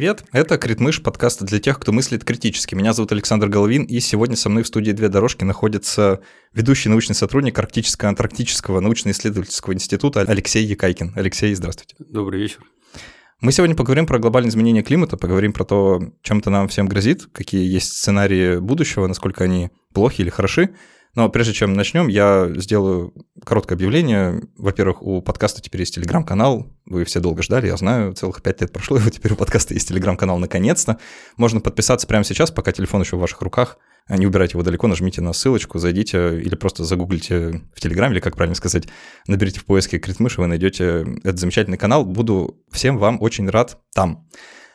Привет, это Критмыш, подкаст для тех, кто мыслит критически. Меня зовут Александр Головин, и сегодня со мной в студии «Две дорожки» находится ведущий научный сотрудник Арктическо-Антарктического научно-исследовательского института Алексей Якайкин. Алексей, здравствуйте. Добрый вечер. Мы сегодня поговорим про глобальное изменение климата, поговорим про то, чем это нам всем грозит, какие есть сценарии будущего, насколько они плохи или хороши. Но прежде чем начнем, я сделаю короткое объявление. Во-первых, у подкаста теперь есть телеграм-канал. Вы все долго ждали, я знаю, целых пять лет прошло, и вот теперь у подкаста есть телеграм-канал наконец-то. Можно подписаться прямо сейчас, пока телефон еще в ваших руках. Не убирайте его далеко, нажмите на ссылочку, зайдите или просто загуглите в Телеграме, или как правильно сказать, наберите в поиске Критмыш, вы найдете этот замечательный канал. Буду всем вам очень рад там.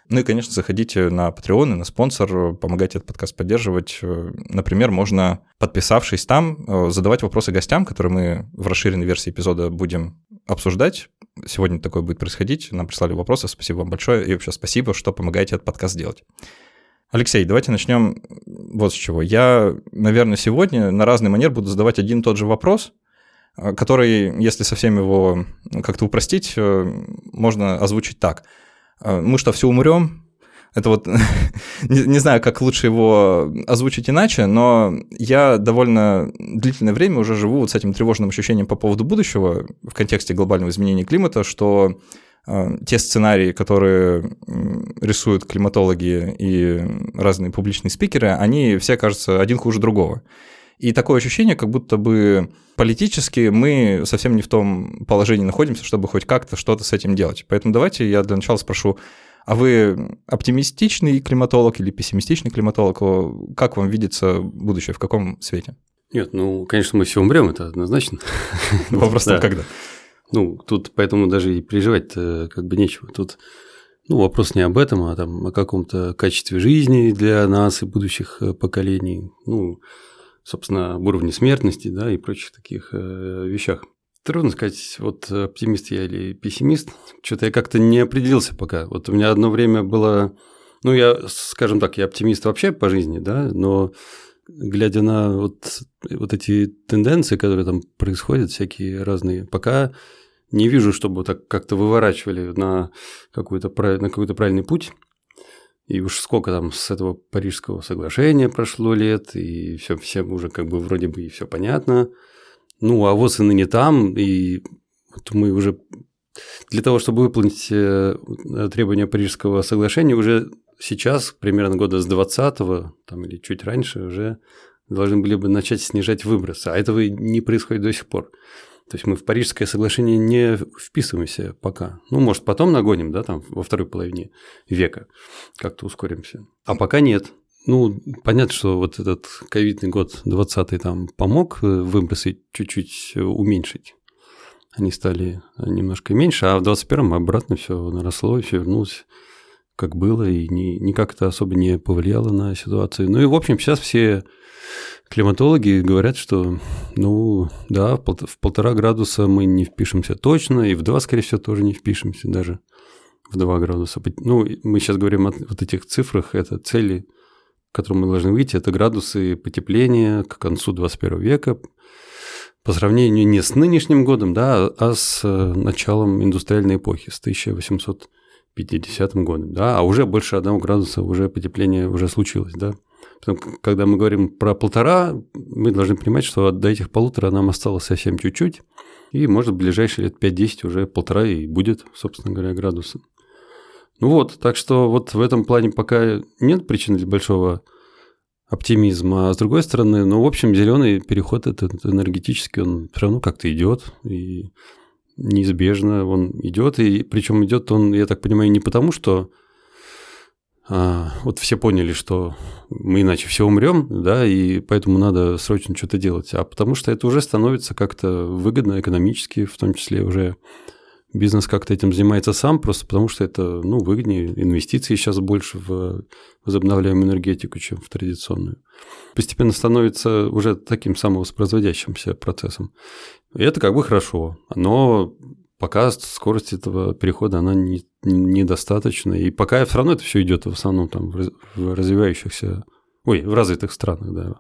Ну и, конечно, заходите на Patreon и на спонсор, помогайте этот подкаст поддерживать. Например, можно, подписавшись там, э, задавать вопросы гостям, которые мы в расширенной версии эпизода будем обсуждать. Сегодня такое будет происходить. Нам прислали вопросы. Спасибо вам большое. И вообще спасибо, что помогаете этот подкаст делать. Алексей, давайте начнем вот с чего. Я, наверное, сегодня на разный манер буду задавать один и тот же вопрос, э, который, если совсем его как-то упростить, э, можно озвучить так – мы что, все умрем? Это вот, не, не знаю, как лучше его озвучить иначе, но я довольно длительное время уже живу вот с этим тревожным ощущением по поводу будущего в контексте глобального изменения климата, что э, те сценарии, которые рисуют климатологи и разные публичные спикеры, они все кажутся один хуже другого. И такое ощущение, как будто бы политически мы совсем не в том положении находимся, чтобы хоть как-то что-то с этим делать. Поэтому давайте я для начала спрошу, а вы оптимистичный климатолог или пессимистичный климатолог? Как вам видится будущее, в каком свете? Нет, ну, конечно, мы все умрем, это однозначно. Вопрос там когда? Ну, тут поэтому даже и переживать как бы нечего. Тут ну, вопрос не об этом, а там о каком-то качестве жизни для нас и будущих э, поколений. Ну, собственно, об уровне смертности, да, и прочих таких э, вещах. Трудно сказать, вот оптимист я или пессимист. Что-то я как-то не определился пока. Вот у меня одно время было... Ну, я, скажем так, я оптимист вообще по жизни, да, но глядя на вот, вот эти тенденции, которые там происходят, всякие разные, пока не вижу, чтобы так как-то выворачивали на, какой-то, на какой-то правильный путь. И уж сколько там с этого Парижского соглашения прошло лет, и все всем уже как бы вроде бы и все понятно. Ну, а вот и ныне там, и вот мы уже для того, чтобы выполнить э, требования Парижского соглашения, уже сейчас, примерно года с 20-го, там, или чуть раньше, уже должны были бы начать снижать выбросы, а этого не происходит до сих пор. То есть мы в Парижское соглашение не вписываемся пока. Ну, может, потом нагоним, да, там во второй половине века как-то ускоримся. А пока нет. Ну, понятно, что вот этот ковидный год 20 там помог э, выбросы чуть-чуть уменьшить. Они стали немножко меньше, а в 21-м обратно все наросло, все вернулось как было, и ни, никак это особо не повлияло на ситуацию. Ну и, в общем, сейчас все климатологи говорят, что, ну, да, в полтора градуса мы не впишемся точно, и в два, скорее всего, тоже не впишемся даже в два градуса. Ну, мы сейчас говорим о вот этих цифрах, это цели, к которым мы должны выйти, это градусы потепления к концу 21 века, по сравнению не с нынешним годом, да, а с э, началом индустриальной эпохи, с 1850 годом, да, а уже больше одного градуса уже потепление уже случилось, да. Когда мы говорим про полтора, мы должны понимать, что до этих полутора нам осталось совсем чуть-чуть, и, может, в ближайшие лет 5-10 уже полтора и будет, собственно говоря, градуса. Ну вот, так что вот в этом плане пока нет причин для большого оптимизма, а с другой стороны, ну, в общем, зеленый переход этот энергетический, он все равно как-то идет, и неизбежно он идет, и причем идет он, я так понимаю, не потому, что вот все поняли, что мы иначе все умрем, да, и поэтому надо срочно что-то делать, а потому что это уже становится как-то выгодно экономически, в том числе уже бизнес как-то этим занимается сам, просто потому что это, ну, выгоднее, инвестиции сейчас больше в возобновляемую энергетику, чем в традиционную. Постепенно становится уже таким самовоспроизводящимся процессом. И это как бы хорошо, но пока скорость этого перехода, она не, недостаточна. И пока все равно это все идет в основном там в развивающихся, ой, в развитых странах, да.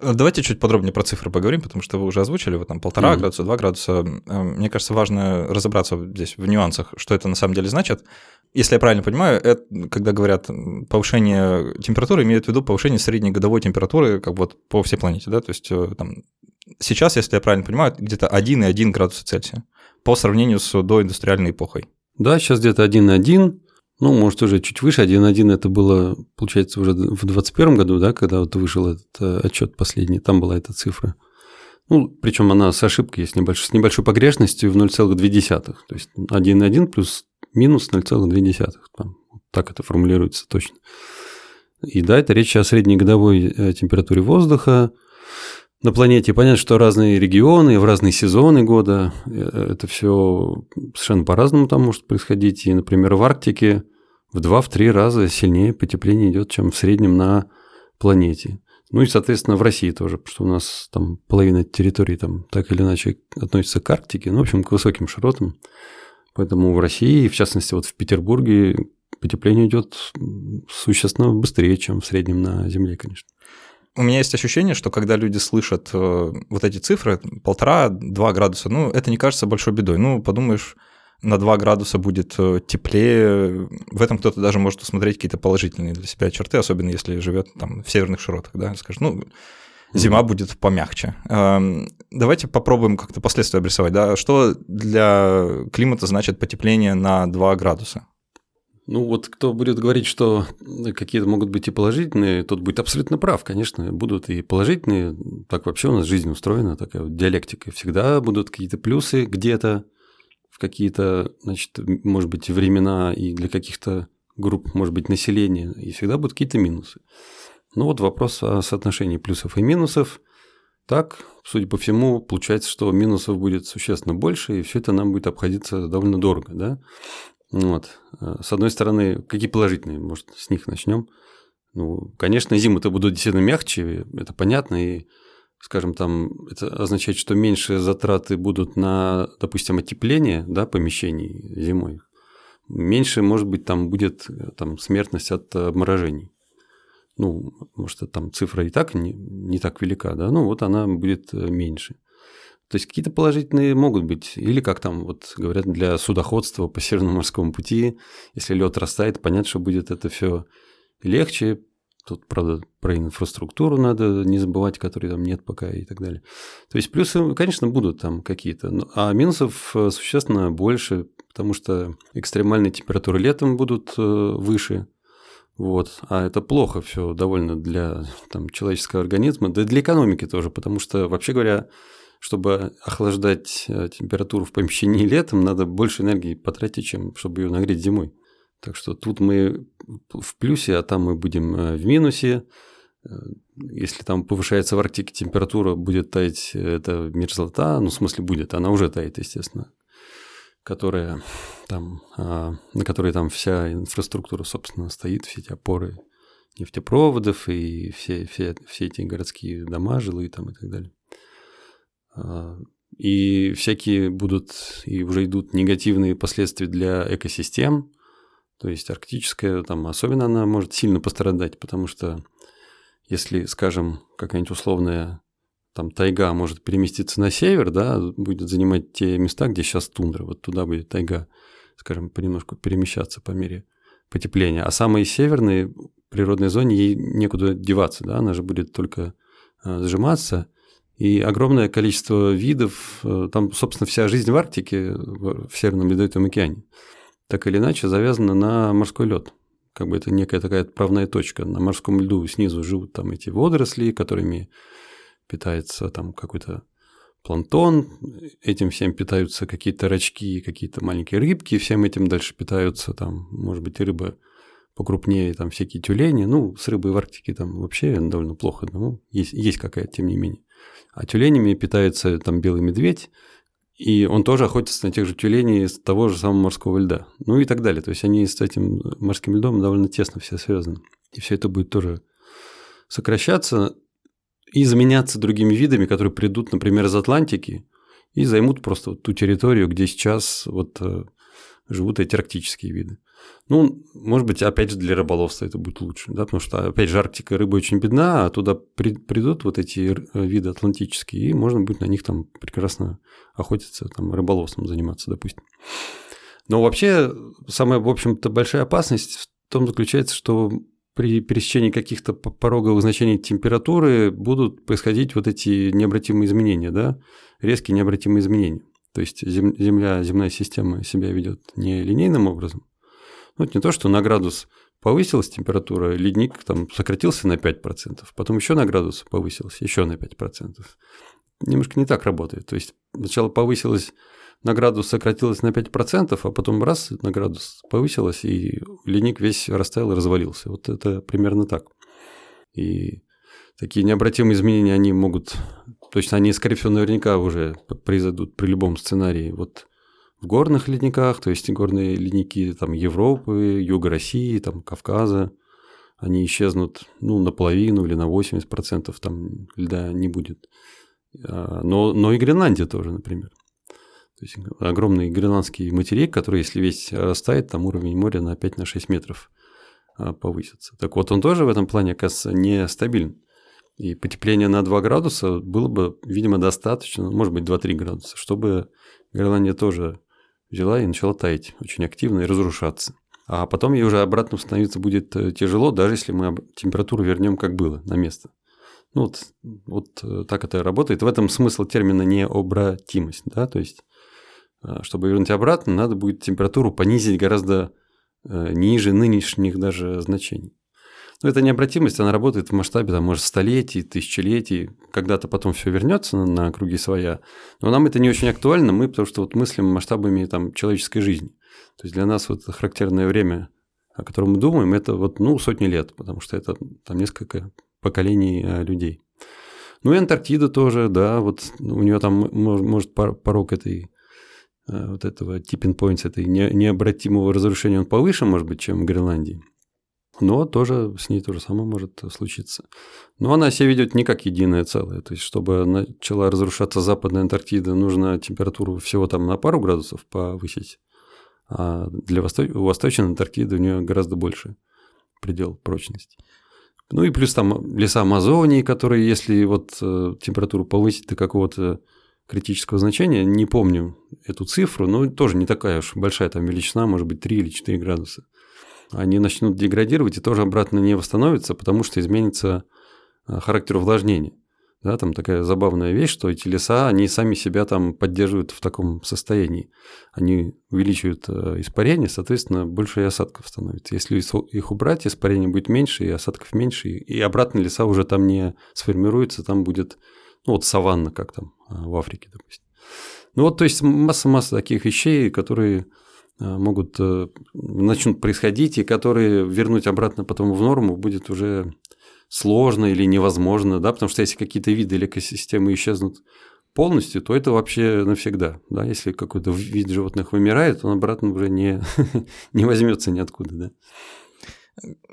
А, давайте чуть подробнее про цифры поговорим, потому что вы уже озвучили, вот там полтора mm-hmm. градуса, два градуса. А, мне кажется, важно разобраться здесь в нюансах, что это на самом деле значит. Если я правильно понимаю, это, когда говорят повышение температуры, имеют в виду повышение средней годовой температуры как вот по всей планете, да, то есть э, там сейчас, если я правильно понимаю, где-то 1,1 градуса Цельсия по сравнению с доиндустриальной эпохой. Да, сейчас где-то 1,1, ну, может, уже чуть выше. 1.1 это было, получается, уже в 2021 году, да, когда вот вышел этот э, отчет последний, там была эта цифра. Ну, причем она с ошибкой, с небольшой, с небольшой погрешностью в 0,2. То есть 1,1 плюс минус 0,2. Там, вот так это формулируется точно. И да, это речь о средней годовой э, температуре воздуха на планете. Понятно, что разные регионы, в разные сезоны года э, это все совершенно по-разному там может происходить. И, например, в Арктике в 2-3 раза сильнее потепление идет, чем в среднем на планете. Ну и, соответственно, в России тоже, потому что у нас там половина территории там так или иначе относится к Арктике, ну, в общем, к высоким широтам. Поэтому в России, в частности, вот в Петербурге потепление идет существенно быстрее, чем в среднем на Земле, конечно у меня есть ощущение, что когда люди слышат э, вот эти цифры, полтора-два градуса, ну, это не кажется большой бедой. Ну, подумаешь, на 2 градуса будет э, теплее. В этом кто-то даже может усмотреть какие-то положительные для себя черты, особенно если живет там в северных широтах, да, скажет, ну, зима будет помягче. Эм, давайте попробуем как-то последствия обрисовать, да, что для климата значит потепление на 2 градуса? Ну вот кто будет говорить, что какие-то могут быть и положительные, тот будет абсолютно прав. Конечно, будут и положительные. Так вообще у нас жизнь устроена, такая вот диалектика. Всегда будут какие-то плюсы где-то, в какие-то, значит, может быть, времена и для каких-то групп, может быть, населения, и всегда будут какие-то минусы. Ну вот вопрос о соотношении плюсов и минусов. Так, судя по всему, получается, что минусов будет существенно больше, и все это нам будет обходиться довольно дорого, да? Вот. Э, с одной стороны, какие положительные, может, с них начнем. Ну, конечно, зимы-то будут действительно мягче, это понятно, и, скажем, там, это означает, что меньше затраты будут на, допустим, отепление, да, помещений зимой. Меньше, может быть, там будет там, смертность от обморожений. Ну, может, там цифра и так не, не так велика, да, ну вот она будет э, меньше. То есть какие-то положительные могут быть. Или как там вот говорят для судоходства по Северному морскому пути, если лед растает, понятно, что будет это все легче. Тут, правда, про инфраструктуру надо не забывать, которой там нет пока и так далее. То есть плюсы, конечно, будут там какие-то, а минусов э, существенно больше, потому что экстремальные температуры летом будут э, выше, вот. А это плохо все довольно для там, человеческого организма, да и для экономики тоже, потому что, вообще говоря, чтобы охлаждать э, температуру в помещении летом, надо больше энергии потратить, чем чтобы ее нагреть зимой. Так что тут мы в плюсе, а там мы будем э, в минусе. Э, если там повышается в Арктике температура, будет таять эта мерзлота, ну, в смысле будет, она уже тает, естественно, которая там, а, на которой там вся инфраструктура, собственно, стоит, все эти опоры нефтепроводов и все, все, все эти городские дома, жилые там и так далее. А, и всякие будут и уже идут негативные последствия для экосистем. То есть арктическая, там особенно она может сильно пострадать, потому что если, скажем, какая-нибудь условная там тайга может переместиться на север, да, будет занимать те места, где сейчас тундра, вот туда будет тайга, скажем, понемножку перемещаться по мере потепления. А самые северные природной зоне ей некуда деваться, да, она же будет только а, сжиматься, и огромное количество видов, э, там, собственно, вся жизнь в Арктике, в Северном Ледовитом океане, так или иначе завязана на морской лед. Как бы это некая такая отправная точка. На морском льду снизу живут там эти водоросли, которыми питается там какой-то планктон, этим всем питаются какие-то рачки, какие-то маленькие рыбки, всем этим дальше питаются там, может быть, рыба покрупнее, там всякие тюлени. Ну, с рыбой в Арктике там вообще довольно плохо, но есть, есть какая-то, тем не менее. А тюленями питается там белый медведь, и он тоже охотится на тех же тюленей из того же самого морского льда. Ну и так далее. То есть они с этим морским льдом довольно тесно все связаны. И все это будет тоже сокращаться и заменяться другими видами, которые придут, например, из Атлантики и займут просто ту территорию, где сейчас вот э, живут эти арктические виды. Ну, может быть, опять же, для рыболовства это будет лучше, да, потому что, опять же, Арктика рыба очень бедна, а туда при, придут вот эти виды атлантические, и можно будет на них там прекрасно охотиться, там, рыболовством заниматься, допустим. Но вообще, самая, в общем-то, большая опасность в том заключается, что при пересечении каких-то пороговых значений температуры будут происходить вот эти необратимые изменения, да, резкие необратимые изменения. То есть Земля, земная система себя ведет не линейным образом. Ну, не то, что на градус повысилась температура, ледник там сократился на 5%, потом еще на градус повысился, еще на 5%. Немножко не так работает. То есть сначала повысилась на градус сократилась на 5%, а потом раз на градус повысилась, и ледник весь растаял и развалился. Вот это примерно так. И такие необратимые изменения, они могут, то есть они, скорее всего, наверняка уже произойдут при любом сценарии. Вот в горных ледниках, то есть горные ледники там Европы, Юга России, там Кавказа, они исчезнут ну, наполовину или на 80% там льда не будет. А, но, но и Гренландия тоже, например. То есть огромный гренландский материк, который, если весь растает, там уровень моря на 5-6 метров а, повысится. Так вот, он тоже в этом плане, оказывается, нестабилен. И потепление на 2 градуса было бы, видимо, достаточно, может быть, 2-3 градуса, чтобы Гренландия тоже взяла и начала таять очень активно и разрушаться. А потом ей уже обратно установиться будет э, тяжело, даже если мы температуру вернем как было на место. Ну вот, вот э, так это работает. В этом смысл термина необратимость. Да? То есть а, чтобы вернуть обратно, надо будет температуру понизить гораздо э, ниже нынешних даже значений. Но эта необратимость, она работает в масштабе, там, может, столетий, тысячелетий, когда-то потом все вернется на, на круги своя. Но нам это не очень актуально, мы, потому что вот мыслим масштабами там, человеческой жизни. То есть для нас вот характерное время, о котором мы думаем, это вот, ну, сотни лет, потому что это там несколько поколений э, людей. Ну и Антарктида тоже, да, вот у нее там может порог этой Э, вот этого tipping points, этой необратимого разрушения, он повыше, может быть, чем в Гренландии. Но тоже с ней то же самое может случиться. Но она себя ведет не как единое целое. То есть, чтобы начала разрушаться Западная Антарктида, нужно температуру всего там на пару градусов повысить. А для Восто... Восточной Антарктиды у нее гораздо больше предел прочности. Ну и плюс там леса Амазонии, которые, если вот э, температуру повысить до какого-то критического значения, не помню эту цифру, но тоже не такая уж большая там величина, может быть 3 или 4 градуса. Они начнут деградировать и тоже обратно не восстановятся, потому что изменится а, характер увлажнения. Да, там такая забавная вещь, что эти леса, они сами себя там поддерживают в таком состоянии. Они увеличивают а, испарение, соответственно, больше и осадков становится. Если их убрать, испарение будет меньше, и осадков меньше, и обратно леса уже там не сформируются, там будет ну, вот саванна, как там а, в Африке, допустим. Ну вот, то есть масса-масса таких вещей, которые могут э, начнут происходить и которые вернуть обратно потом в норму будет уже сложно или невозможно, да, потому что если какие-то виды или экосистемы исчезнут полностью, то это вообще навсегда, да, если какой-то вид животных вымирает, он обратно уже не, не возьмется ниоткуда, да.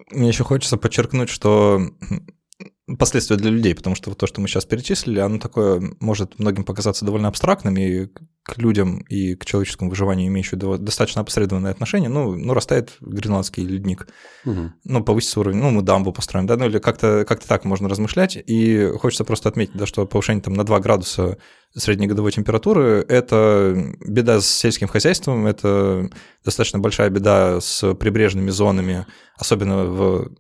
Мне еще хочется подчеркнуть, что последствия для людей, потому что то, что мы сейчас перечислили, оно такое может многим показаться довольно абстрактным, и к людям и к человеческому выживанию имеющие достаточно опосредованное отношение, ну, ну растает гренландский ледник, угу. ну, повысится уровень, ну, мы дамбу построим, да, ну, или как-то как так можно размышлять, и хочется просто отметить, да, что повышение там на 2 градуса среднегодовой температуры – это беда с сельским хозяйством, это достаточно большая беда с прибрежными зонами, особенно в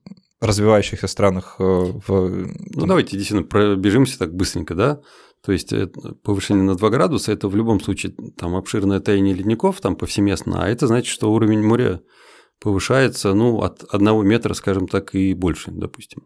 развивающихся странах э, в... Ну, давайте действительно пробежимся так быстренько, да? То есть э, повышение на 2 градуса – это в любом случае там обширное таяние ледников там повсеместно, а это значит, что уровень моря повышается ну, от одного метра, скажем так, и больше, допустим.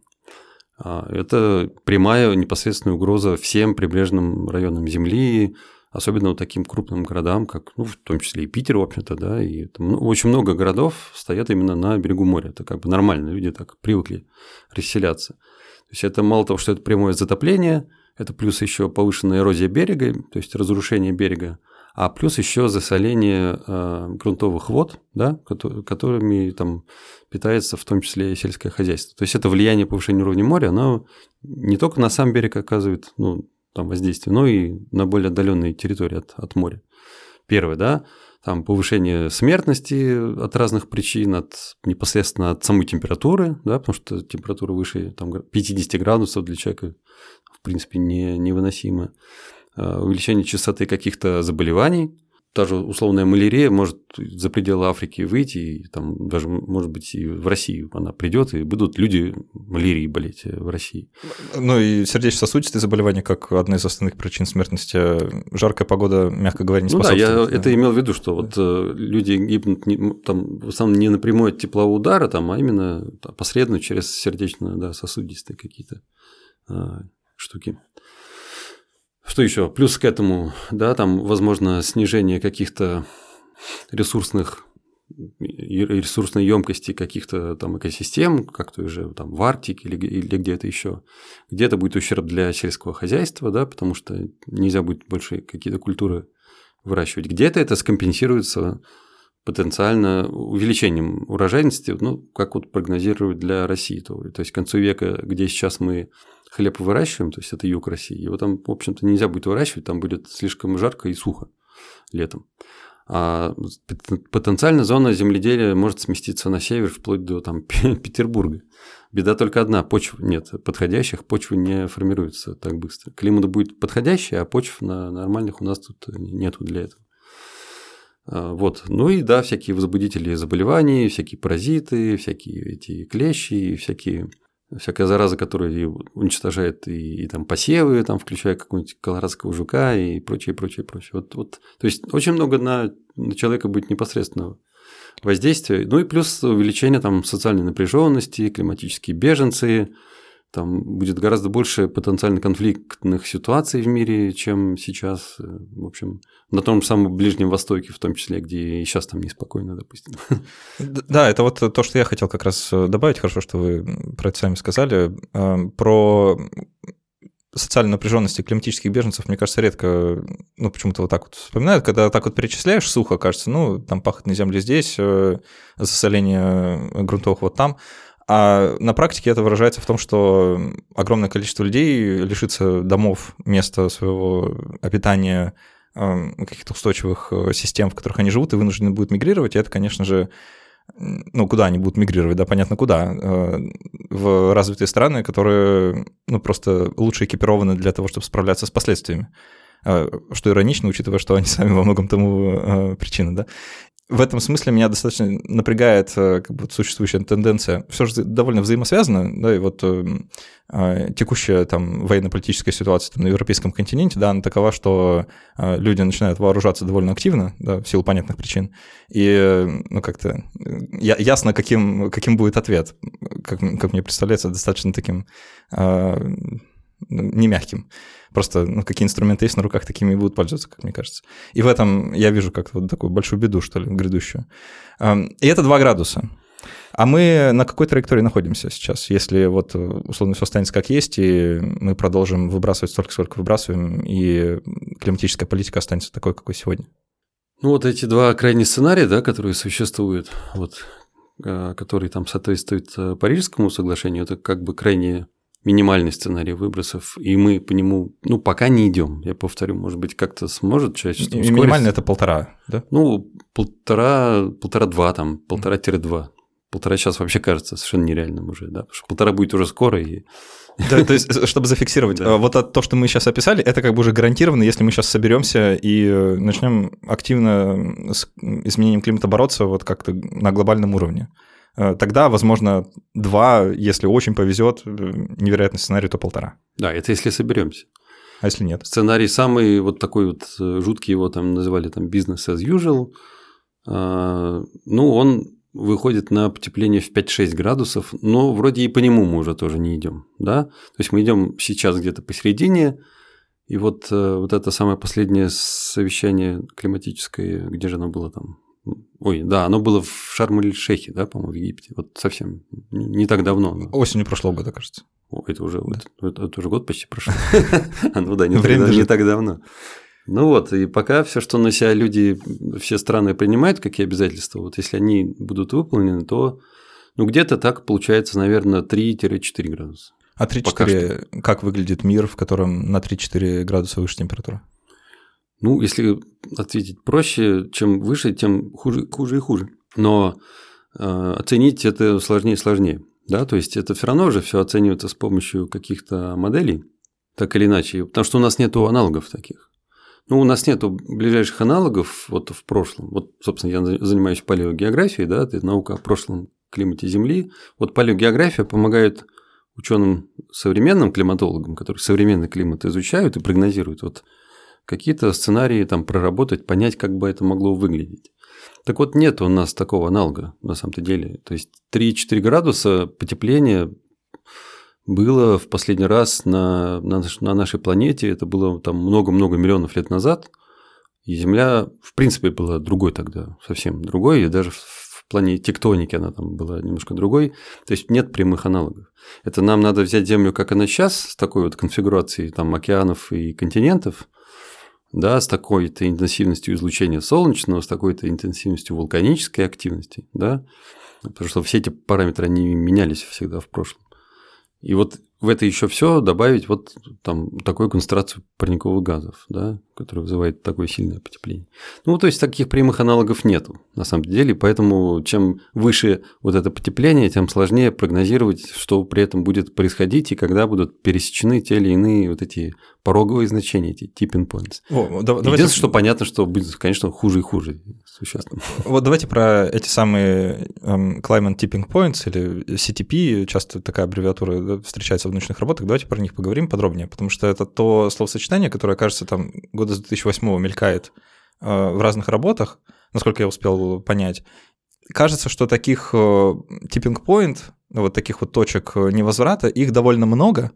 А это прямая непосредственная угроза всем прибрежным районам Земли, особенно вот таким крупным городам, как, ну, в том числе и Питер, в общем-то, да, и там, ну, очень много городов стоят именно на берегу моря. Это как бы нормально, люди так привыкли расселяться. То есть это мало того, что это прямое затопление, это плюс еще повышенная эрозия берега, то есть разрушение берега, а плюс еще засоление э, грунтовых вод, да, которыми там питается в том числе и сельское хозяйство. То есть это влияние повышения уровня моря, оно не только на сам берег оказывает, ну, там воздействие, но и на более отдаленные территории от, от моря. Первое, да. там повышение смертности от разных причин, от непосредственно от самой температуры, да, потому что температура выше там, 50 градусов для человека в принципе не, невыносимо. А, увеличение частоты каких-то заболеваний, даже условная малярия может за пределы Африки выйти, и там даже, может быть, и в Россию она придет, и будут люди малярией болеть э, в России. Ну и сердечно-сосудистые заболевания, как одна из основных причин смертности, жаркая погода, мягко говоря, не способствует. Ну да, я да. это имел в виду, что вот э, люди гибнут не, там, в основном не напрямую от теплового удара, там, а именно посредственно через сердечно-сосудистые какие-то а, штуки. Что еще? Плюс к этому, да, там, возможно, снижение каких-то ресурсных ресурсной емкости каких-то там экосистем, как то уже там в Арктике или, или где-то еще. Где-то будет ущерб для сельского хозяйства, да, потому что нельзя будет больше какие-то культуры выращивать. Где-то это скомпенсируется потенциально увеличением урожайности, ну, как вот прогнозируют для России. То, то есть к концу века, где сейчас мы хлеб выращиваем, то есть это юг России, его там, в общем-то, нельзя будет выращивать, там будет слишком жарко и сухо летом. А потенциально зона земледелия может сместиться на север вплоть до там, Петербурга. Беда только одна, почв нет подходящих, почвы не формируются так быстро. Климат будет подходящий, а почв на нормальных у нас тут нету для этого. А, вот. Ну и да, всякие возбудители заболеваний, всякие паразиты, всякие эти клещи, всякие всякая зараза, которая уничтожает и, и там посевы, там, включая какого-нибудь колорадского жука и прочее, прочее, прочее. Вот, вот, то есть очень много на, на человека будет непосредственного воздействия. Ну и плюс увеличение там социальной напряженности, климатические беженцы, там будет гораздо больше потенциально конфликтных ситуаций в мире, чем сейчас. В общем, на том же самом Ближнем Востоке, в том числе, где и сейчас там неспокойно, допустим. Да, это вот то, что я хотел как раз добавить. Хорошо, что вы про это сами сказали. Э, про социальной напряженности климатических беженцев, мне кажется, редко, ну, почему-то вот так вот вспоминают, когда так вот перечисляешь сухо, кажется, ну, там пахотные земли здесь, э, засоление грунтовых вот там, а на практике это выражается в том, что огромное количество людей лишится домов, места своего обитания, эм, каких-то устойчивых э, систем, в которых они живут, и вынуждены будут мигрировать. И это, конечно же, ну, куда они будут мигрировать, да, понятно, куда. Э, в развитые страны, которые, ну, просто лучше экипированы для того, чтобы справляться с последствиями. Э, что иронично, учитывая, что они сами во многом тому причина, да в этом смысле меня достаточно напрягает э, как бы, существующая тенденция. Все же довольно взаимосвязано, да, и вот э, э, текущая там военно-политическая ситуация там, на европейском континенте, да, она такова, что э, люди начинают вооружаться довольно активно, да, в силу понятных причин, и, э, ну, как-то я, ясно, каким, каким будет ответ, как, как мне представляется, достаточно таким э, не мягким. Просто ну, какие инструменты есть на руках, такими и будут пользоваться, как мне кажется. И в этом я вижу как-то вот такую большую беду, что ли, грядущую. И это 2 градуса. А мы на какой траектории находимся сейчас? Если вот условно все останется как есть, и мы продолжим выбрасывать столько, сколько выбрасываем, и климатическая политика останется такой, какой сегодня? Ну вот эти два крайних сценария, да, которые существуют, вот, а, которые там соответствуют э, Парижскому соглашению, это как бы крайне минимальный сценарий выбросов, и мы по нему, ну, пока не идем. Я повторю, может быть, как-то сможет человечество ускориться. Минимальный – это полтора, да? Ну, полтора, полтора-два, там, полтора-два. Полтора сейчас вообще кажется совершенно нереальным уже, да, потому что полтора будет уже скоро, и да, то есть, э, чтобы зафиксировать, да. вот то, что мы сейчас описали, это как бы уже гарантированно, если мы сейчас соберемся и э, начнем активно с изменением климата бороться вот как-то на глобальном уровне. Э, тогда, возможно, два, если очень повезет, э, невероятный сценарий, то полтора. Да, это если соберемся. А если нет? Сценарий самый вот такой вот э, жуткий, его там называли там business as usual. А, ну, он выходит на потепление в 5-6 градусов, но вроде и по нему мы уже тоже не идем, да? То есть мы идем сейчас где-то посередине, и вот, вот это самое последнее совещание климатическое, где же оно было там? Ой, да, оно было в Шарм-эль-Шейхе, да, по-моему, в Египте. Вот совсем не так давно. Но... Осенью прошлого года, кажется. О, это уже, да. это, это уже год почти прошел. Ну да, не так давно. Ну вот, и пока все, что на себя люди, все страны принимают, какие обязательства, вот если они будут выполнены, то ну где-то так получается, наверное, 3-4 градуса. А 3-4, как выглядит мир, в котором на 3-4 градуса выше температура? Ну, если ответить проще, чем выше, тем хуже, хуже и хуже. Но э, оценить это сложнее и сложнее. Да, то есть это все равно же все оценивается с помощью каких-то моделей, так или иначе, потому что у нас нет аналогов таких. Ну, у нас нет ближайших аналогов вот в прошлом. Вот, собственно, я занимаюсь палеогеографией, да, это наука о прошлом климате Земли. Вот палеогеография помогает ученым современным климатологам, которые современный климат изучают и прогнозируют, вот какие-то сценарии там проработать, понять, как бы это могло выглядеть. Так вот, нет у нас такого аналога на самом-то деле. То есть 3-4 градуса потепления было в последний раз на, на, на нашей планете, это было там много-много миллионов лет назад, и Земля, в принципе, была другой тогда, совсем другой, и даже в плане тектоники она там была немножко другой, то есть нет прямых аналогов. Это нам надо взять Землю, как она сейчас, с такой вот конфигурацией там океанов и континентов, да, с такой-то интенсивностью излучения солнечного, с такой-то интенсивностью вулканической активности, да, потому что все эти параметры, они менялись всегда в прошлом. И вот в это еще все добавить вот там такую концентрацию парниковых газов, да, которая вызывает такое сильное потепление. Ну, то есть таких прямых аналогов нету на самом деле, поэтому чем выше вот это потепление, тем сложнее прогнозировать, что при этом будет происходить и когда будут пересечены те или иные вот эти пороговые значения, эти tipping points. О, да, Единственное, давайте... что понятно, что будет, конечно, хуже и хуже существенно. Вот давайте про эти самые um, climate tipping points или CTP, часто такая аббревиатура встречается в научных работах, давайте про них поговорим подробнее, потому что это то словосочетание, которое, кажется, там года с 2008 мелькает uh, в разных работах, насколько я успел понять. Кажется, что таких tipping point, вот таких вот точек невозврата, их довольно много,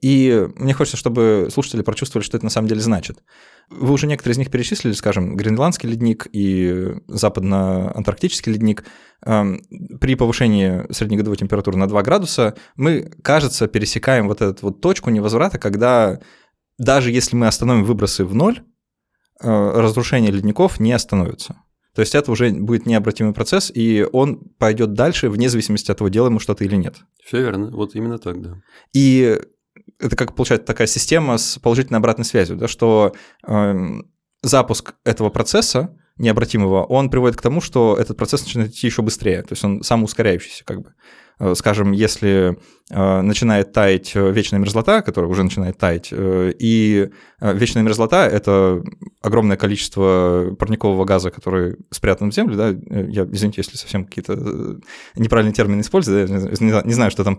и мне хочется, чтобы слушатели прочувствовали, что это на самом деле значит. Вы уже некоторые из них перечислили, скажем, Гренландский ледник и западно-антарктический ледник. Эм, при повышении среднегодовой температуры на 2 градуса мы, кажется, пересекаем вот эту вот точку невозврата, когда даже если мы остановим выбросы в ноль, э, разрушение ледников не остановится. То есть это уже будет необратимый процесс, и он пойдет дальше вне зависимости от того, делаем мы что-то или нет. Все верно, вот именно так, да. И это как получается такая система с положительной обратной связью, да, что э, запуск этого процесса необратимого, он приводит к тому, что этот процесс начинает идти еще быстрее, то есть он самоускоряющийся как бы. Э, скажем, если э, начинает таять э, вечная мерзлота, которая уже начинает таять, и вечная мерзлота — это огромное количество парникового газа, который спрятан в землю, да, я, извините, если совсем какие-то неправильные термины использую, да, не знаю, что там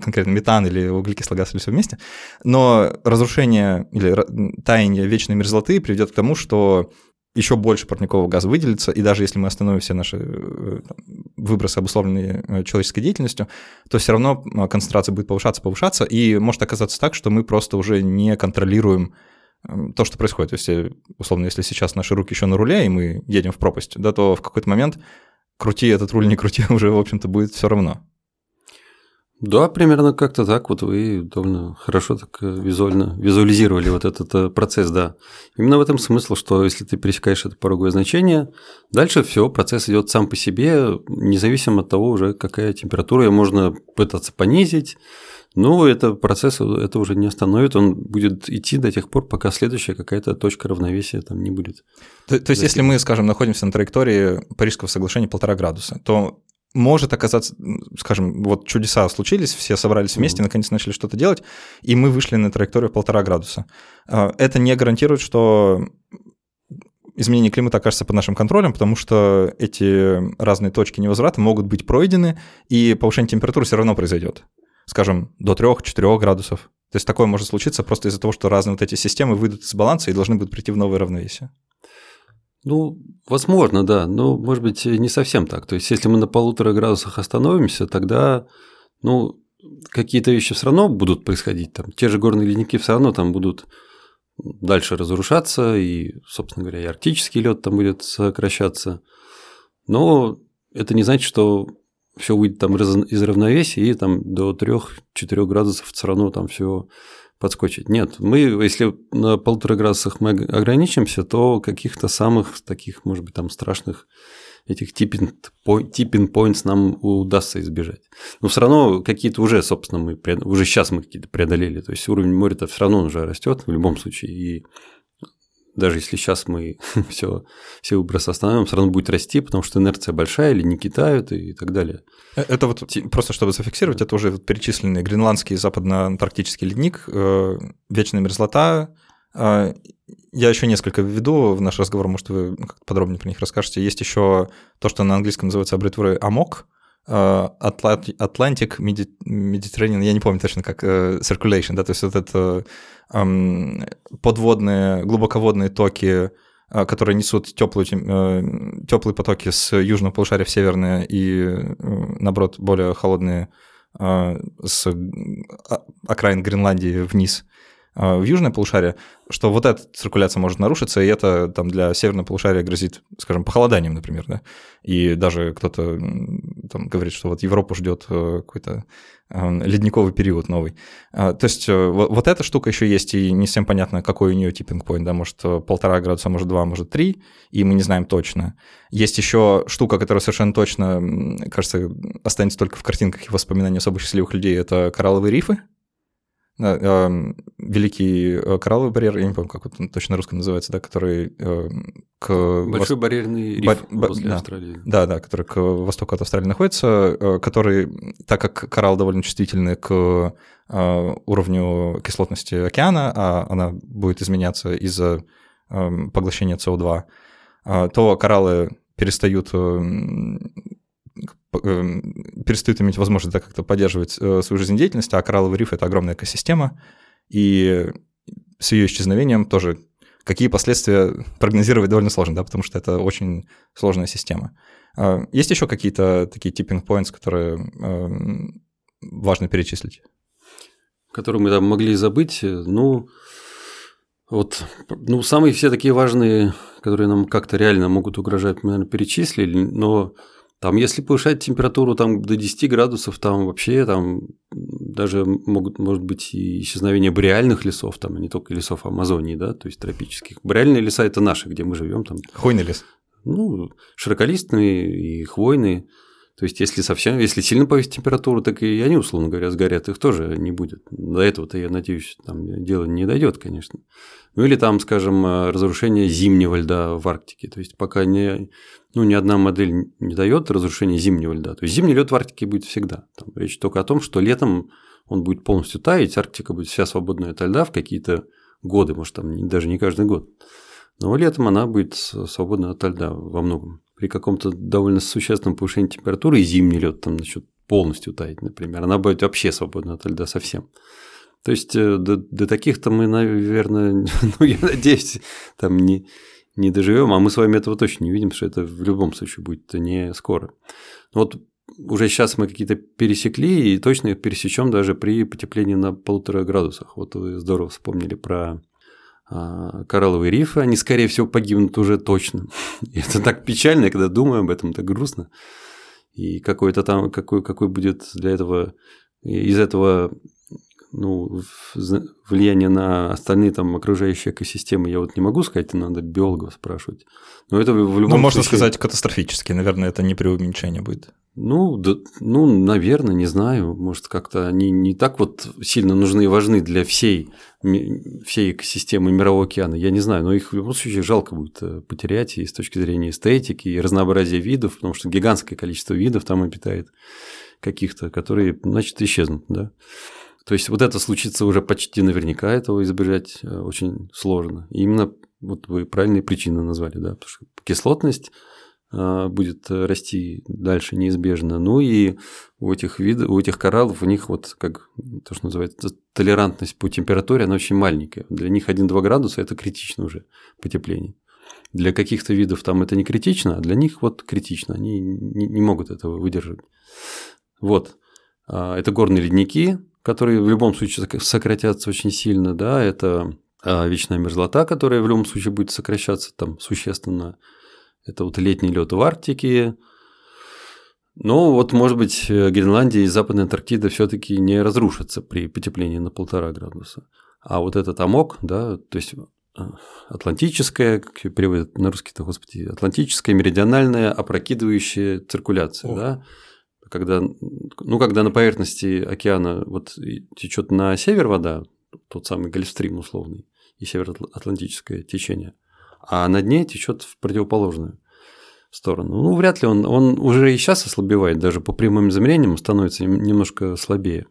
конкретно метан или углекислый газ или все вместе, но разрушение или таяние вечной мерзлоты приведет к тому, что еще больше парникового газа выделится, и даже если мы остановим все наши э, выбросы, обусловленные э, человеческой деятельностью, то все равно э, концентрация будет повышаться, повышаться, и может оказаться так, что мы просто уже не контролируем эм, то, что происходит. То есть, условно, если сейчас наши руки еще на руле, и мы едем в пропасть, да, то в какой-то момент крути этот руль, не крути, уже, в общем-то, будет все равно. Да, примерно как-то так. Вот вы довольно хорошо так э, визуально визуализировали вот этот э, процесс, да. Именно в этом смысл, что если ты пересекаешь это пороговое значение, дальше все, процесс идет сам по себе, независимо от того уже, какая температура, ее можно пытаться понизить, но это процесс это уже не остановит, он будет идти до тех пор, пока следующая какая-то точка равновесия там не будет. То, то есть, если мы, скажем, находимся на траектории Парижского соглашения полтора градуса, то может оказаться, скажем, вот чудеса случились, все собрались вместе, mm-hmm. наконец начали что-то делать, и мы вышли на траекторию полтора градуса. А, это не гарантирует, что изменение климата окажется под нашим контролем, потому что эти разные точки невозврата могут быть пройдены, и повышение температуры все равно произойдет. Скажем, до 3-4 градусов. То есть такое может случиться просто из-за того, что разные вот эти системы выйдут из баланса и должны будут прийти в новое равновесие. Ну, возможно, да, но, может быть, не совсем так. То есть, если мы на полутора градусах остановимся, тогда, ну, какие-то вещи все равно будут происходить. Там, те же горные ледники все равно там будут дальше разрушаться, и, собственно говоря, и арктический лед там будет сокращаться. Но это не значит, что все выйдет там из равновесия, и там до 3-4 градусов все равно там все подскочить. Нет, мы, если на полутора градусах мы ограничимся, то каких-то самых таких, может быть, там страшных этих tipping points нам удастся избежать. Но все равно какие-то уже, собственно, мы уже сейчас мы какие-то преодолели. То есть уровень моря-то все равно уже растет в любом случае. И даже если сейчас мы все, все выбросы остановим, все равно будет расти, потому что инерция большая, или не китают и так далее. Э, это вот просто чтобы зафиксировать, это уже перечисленный гренландский западно-антарктический ледник, э, вечная мерзлота. Э, я еще несколько введу в наш разговор, может, вы подробнее про них расскажете. Есть еще то, что на английском называется аббревиатурой АМОК, Atlantic Mediterranean, я не помню точно как, Circulation, да, то есть вот это подводные, глубоководные токи, а, которые несут теплые, э, теплые потоки с южного полушария в северное и, э, наоборот, более холодные с окраин Гренландии вниз в южное полушарие, что вот эта циркуляция может нарушиться, и это там для северного полушария грозит, скажем, похолоданием, например, да, и даже кто-то там говорит, что вот Европу ждет э, какой-то Эм, ледниковый период новый. А, то есть э, вот эта штука еще есть, и не всем понятно, какой у нее типпинг point, да, может э, полтора градуса, может два, может три, и мы не знаем точно. Есть еще штука, которая совершенно точно, кажется, останется только в картинках и воспоминаниях особо счастливых людей, это коралловые рифы, Э, великий э, коралловый барьер, я не помню, как он точно на русском называется, да, который э, к... Большой барьерный риф Бар... возле да, Австралии. Да, да, который к востоку от Австралии находится, который, так как коралл довольно чувствительный к уровню кислотности океана, а она будет изменяться из-за поглощения СО2, то кораллы перестают Эм, перестают иметь возможность да, как-то поддерживать э, свою жизнедеятельность, а коралловый риф — это огромная экосистема, и с ее исчезновением тоже какие последствия прогнозировать довольно сложно, да, потому что это очень сложная система. А, есть еще какие-то такие tipping points, которые эм, важно перечислить? Которые мы там могли забыть, ну, вот, ну, самые все такие важные, которые нам как-то реально могут угрожать, мы, наверное, перечислили, но там, если повышать температуру там, до 10 градусов, там вообще там даже могут, может быть и исчезновение бореальных лесов, там, а не только лесов Амазонии, да, то есть тропических. Бореальные леса – это наши, где мы живем. Там, Хвойный лес. Ну, широколистные и хвойные. То есть, если совсем, если сильно повысить температуру, так и они, условно говоря, сгорят, их тоже не будет. До этого-то, я надеюсь, там дело не дойдет, конечно. Ну или там, скажем, разрушение зимнего льда в Арктике. То есть, пока не, ну, ни одна модель не дает разрушения зимнего льда. То есть, зимний лед в Арктике будет всегда. Там речь только о том, что летом он будет полностью таять, Арктика будет вся свободная от льда в какие-то годы, может, там даже не каждый год. Но летом она будет свободна от льда во многом при каком-то довольно существенном повышении температуры и зимний лед там начнет полностью таять, например, она будет вообще свободна от льда совсем. То есть э, до, до таких-то мы, наверное, ну, я надеюсь, там не, не доживем, а мы с вами этого точно не видим, что это в любом случае будет не скоро. Вот уже сейчас мы какие-то пересекли и точно их пересечем даже при потеплении на полутора градусах. Вот вы здорово вспомнили про коралловые рифы, они, скорее всего, погибнут уже точно. И это так печально, когда думаю об этом, так грустно. И какой-то там, какой, какой будет для этого, из этого ну, влияние на остальные там окружающие экосистемы, я вот не могу сказать, надо биологов спрашивать. Но это в любом Ну, можно случае... сказать, катастрофически, наверное, это не преуменьшение будет. Ну, да, ну, наверное, не знаю. Может, как-то они не так вот сильно нужны и важны для всей, всей экосистемы Мирового океана. Я не знаю, но их в любом случае жалко будет э, потерять и с точки зрения эстетики, и разнообразия видов, потому что гигантское количество видов там обитает каких-то, которые, значит, исчезнут, да. То есть вот это случится уже почти наверняка, этого избежать э, очень сложно. И именно вот вы правильные причины назвали, да, потому что кислотность будет расти дальше неизбежно. Ну и у этих видов, у этих кораллов, у них вот как то, что называется толерантность по температуре, она очень маленькая. Для них 1-2 градуса – это критично уже потепление. Для каких-то видов там это не критично, а для них вот критично. Они не, не могут этого выдержать. Вот. А, это горные ледники, которые в любом случае сократятся очень сильно, да, это а, вечная мерзлота, которая в любом случае будет сокращаться там существенно. Это вот летний лед в Арктике. Но вот, может быть, Гренландия и Западная Антарктида все-таки не разрушатся при потеплении на полтора градуса. А вот этот амок, да, то есть а, атлантическая, как переводят на русский-то, господи, атлантическая, меридиональная, опрокидывающая циркуляция, О. да, когда, ну, когда на поверхности океана вот течет на север вода, тот самый Гольфстрим условный, и североатлантическое течение, а на дне течет в противоположную сторону. Ну, вряд ли он, он уже и сейчас ослабевает, даже по прямым измерениям становится немножко слабее.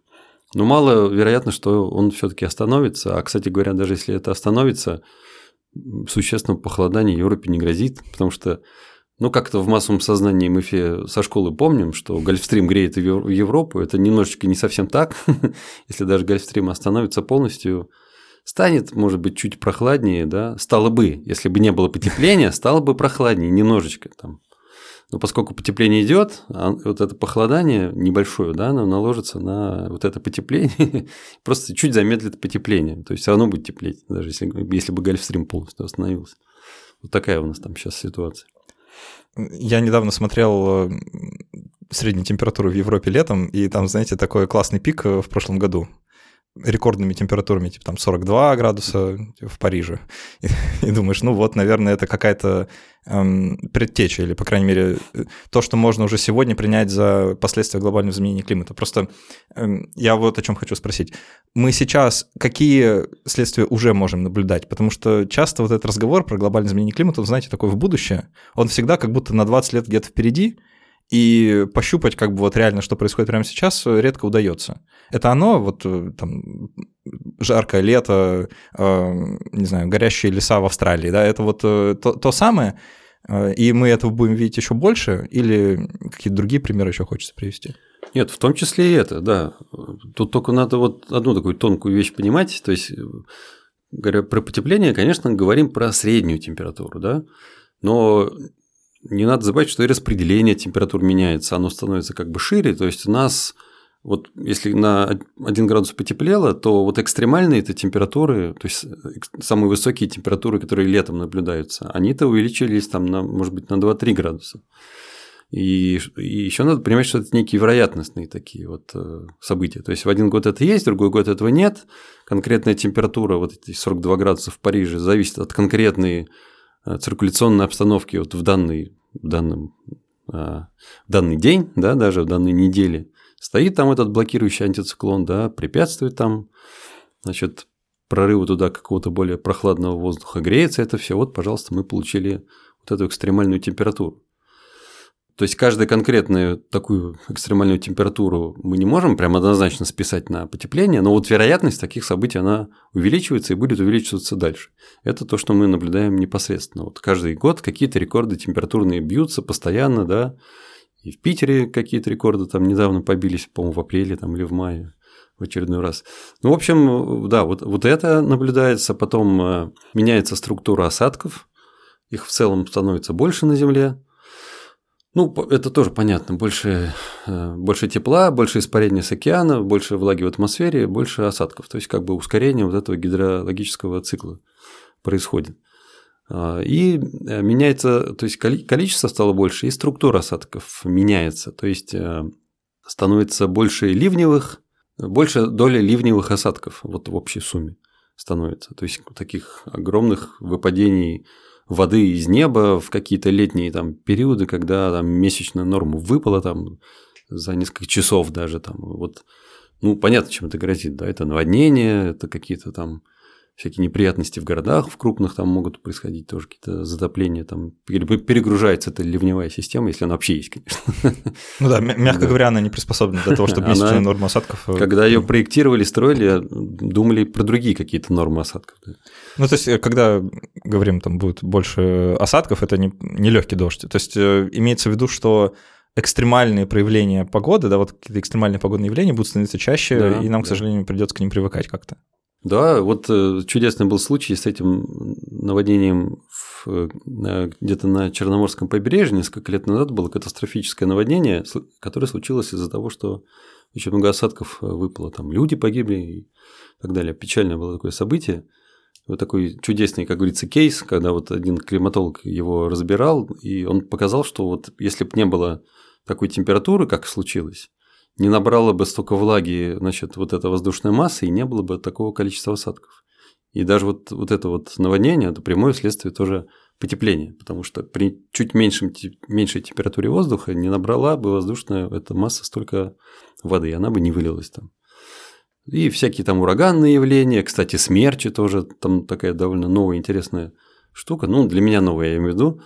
Но мало вероятно, что он все-таки остановится. А, кстати говоря, даже если это остановится, существенного похолодания Европе не грозит, потому что ну, как-то в массовом сознании мы все со школы помним, что Гольфстрим греет Европу. Это немножечко не совсем так. Если даже Гольфстрим остановится полностью, станет, может быть, чуть прохладнее, да, стало бы, если бы не было потепления, стало бы прохладнее немножечко там. Но поскольку потепление идет, а вот это похолодание небольшое, да, оно наложится на вот это потепление, просто чуть замедлит потепление. То есть все равно будет теплеть, даже если, если бы Гольфстрим полностью остановился. Вот такая у нас там сейчас ситуация. Я недавно смотрел э, среднюю температуру в Европе летом, и там, знаете, такой классный пик э, в прошлом году рекордными температурами, типа там 42 градуса в Париже. И, и думаешь, ну вот, наверное, это какая-то эм, предтеча, или, по крайней мере, то, что можно уже сегодня принять за последствия глобального изменения климата. Просто эм, я вот о чем хочу спросить. Мы сейчас какие следствия уже можем наблюдать? Потому что часто вот этот разговор про глобальное изменение климата, вы знаете, такой в будущее, он всегда как будто на 20 лет где-то впереди, и пощупать как бы вот реально, что происходит прямо сейчас, редко удается. Это оно, вот э, там жаркое лето, э, не знаю, горящие леса в Австралии, да, это вот э, то, то самое, э, и мы этого будем видеть еще больше, или какие-то другие примеры еще хочется привести? Нет, в том числе и это, да. Тут только надо вот одну такую тонкую вещь понимать, то есть говоря про потепление, конечно, говорим про среднюю температуру, да, но не надо забывать, что и распределение температур меняется, оно становится как бы шире, то есть у нас вот если на 1 градус потеплело, то вот экстремальные это температуры, то есть самые высокие температуры, которые летом наблюдаются, они-то увеличились там на, может быть, на 2-3 градуса. И, и еще надо понимать, что это некие вероятностные такие вот э, события. То есть в один год это есть, в другой год этого нет. Конкретная температура, вот эти 42 градуса в Париже, зависит от конкретной Э, циркуляционной обстановки вот в, данный, в, данном, э, в данный день, да, даже в данной неделе, стоит там этот блокирующий антициклон, да, препятствует там, значит, прорыву туда какого-то более прохладного воздуха, греется это все, вот, пожалуйста, мы получили вот эту экстремальную температуру. То есть каждую конкретную такую экстремальную температуру мы не можем прям однозначно списать на потепление, но вот вероятность таких событий она увеличивается и будет увеличиваться дальше. Это то, что мы наблюдаем непосредственно. Вот каждый год какие-то рекорды температурные бьются постоянно, да, и в Питере какие-то рекорды там недавно побились, по-моему, в апреле там, или в мае в очередной раз. Ну, в общем, да, вот, вот это наблюдается, потом э, меняется структура осадков, их в целом становится больше на Земле, ну, это тоже понятно. Больше, э, больше тепла, больше испарения с океана, больше влаги в атмосфере, больше осадков. То есть, как бы ускорение вот этого гидрологического цикла происходит. А, и э, меняется, то есть количество стало больше, и структура осадков меняется. То есть э, становится больше ливневых, больше доля ливневых осадков вот в общей сумме становится. То есть таких огромных выпадений воды из неба в какие-то летние там периоды, когда там месячная норма выпала там за несколько часов даже там вот ну понятно чем это грозит да это наводнение это какие-то там всякие неприятности в городах, в крупных там могут происходить тоже какие-то затопления, там перегружается эта ливневая система, если она вообще есть, конечно. Ну да, мягко да. говоря, она не приспособлена для того, чтобы месячная норма осадков. Э, когда ее проектировали, строили, думали про другие какие-то нормы осадков. Да. Ну, то есть, э, когда говорим, там будет больше осадков, это не, не легкий дождь. То есть, э, имеется в виду, что экстремальные проявления погоды, да, вот какие-то экстремальные погодные явления будут становиться чаще, да, и нам, да. к сожалению, придется к ним привыкать как-то. Да, вот э, чудесный был случай с этим наводнением в, где-то на Черноморском побережье. Несколько лет назад было катастрофическое наводнение, которое случилось из-за того, что очень много осадков э, выпало. Там люди погибли и так далее. Печальное было такое событие. Вот такой чудесный, как говорится, кейс, когда вот один климатолог его разбирал, и он показал, что вот если бы не было такой температуры, как случилось, не набрало бы столько влаги, значит, вот эта воздушная масса, и не было бы такого количества осадков. И даже вот, вот это вот наводнение – это прямое следствие тоже потепления, потому что при чуть меньшем, меньшей температуре воздуха не набрала бы воздушная эта масса столько воды, и она бы не вылилась там. И всякие там ураганные явления, кстати, смерчи тоже, там такая довольно новая интересная штука. Ну, для меня новая, я имею в виду,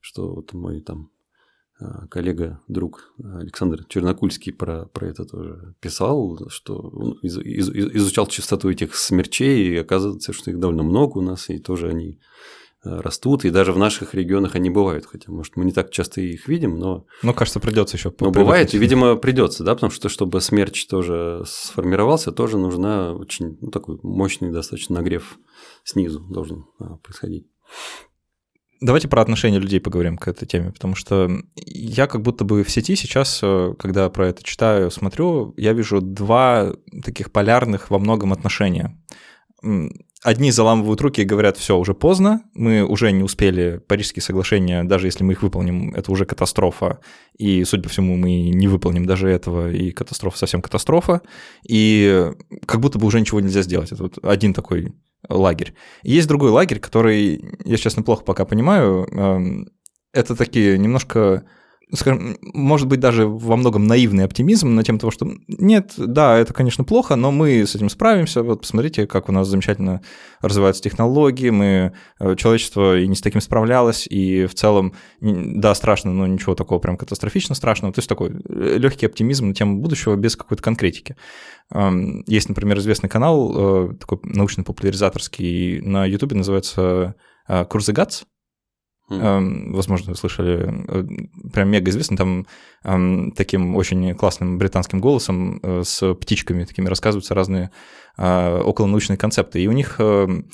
что вот мой там коллега, друг Александр Чернокульский про, про это тоже писал, что он из, из, изучал частоту этих смерчей, и оказывается, что их довольно много у нас, и тоже они а, растут, и даже в наших регионах они бывают, хотя, может, мы не так часто их видим, но... Ну, кажется, придется еще. Но бывает, и, видимо, придется, да, потому что, чтобы смерч тоже сформировался, тоже нужна очень ну, такой мощный достаточно нагрев снизу должен а, происходить. Давайте про отношения людей поговорим к этой теме, потому что я как будто бы в сети сейчас, э, когда про это читаю, смотрю, я вижу два таких полярных во многом отношения. Одни заламывают руки и говорят, все, уже поздно, мы уже не успели Парижские соглашения, даже если мы их выполним, это уже катастрофа, и, судя по всему, мы не выполним даже этого, и катастрофа совсем катастрофа, и как будто бы уже ничего нельзя сделать. Это вот один такой лагерь. Есть другой лагерь, который, я, честно, плохо пока понимаю. Эм, это такие немножко скажем, может быть, даже во многом наивный оптимизм на тему того, что нет, да, это, конечно, плохо, но мы с этим справимся. Вот посмотрите, как у нас замечательно развиваются технологии, мы, э, человечество и не с таким справлялось, и в целом, да, страшно, но ничего такого прям катастрофично страшного. То есть такой э, легкий оптимизм на тему будущего без какой-то конкретики. Эм, есть, например, известный канал, э, такой научно-популяризаторский на YouTube, называется Курсы ГАЦ. Mm. Возможно, вы слышали, э, прям мега известный, там таким очень классным британским голосом э, с птичками такими рассказываются разные а, околонаучные концепты. И у них эм,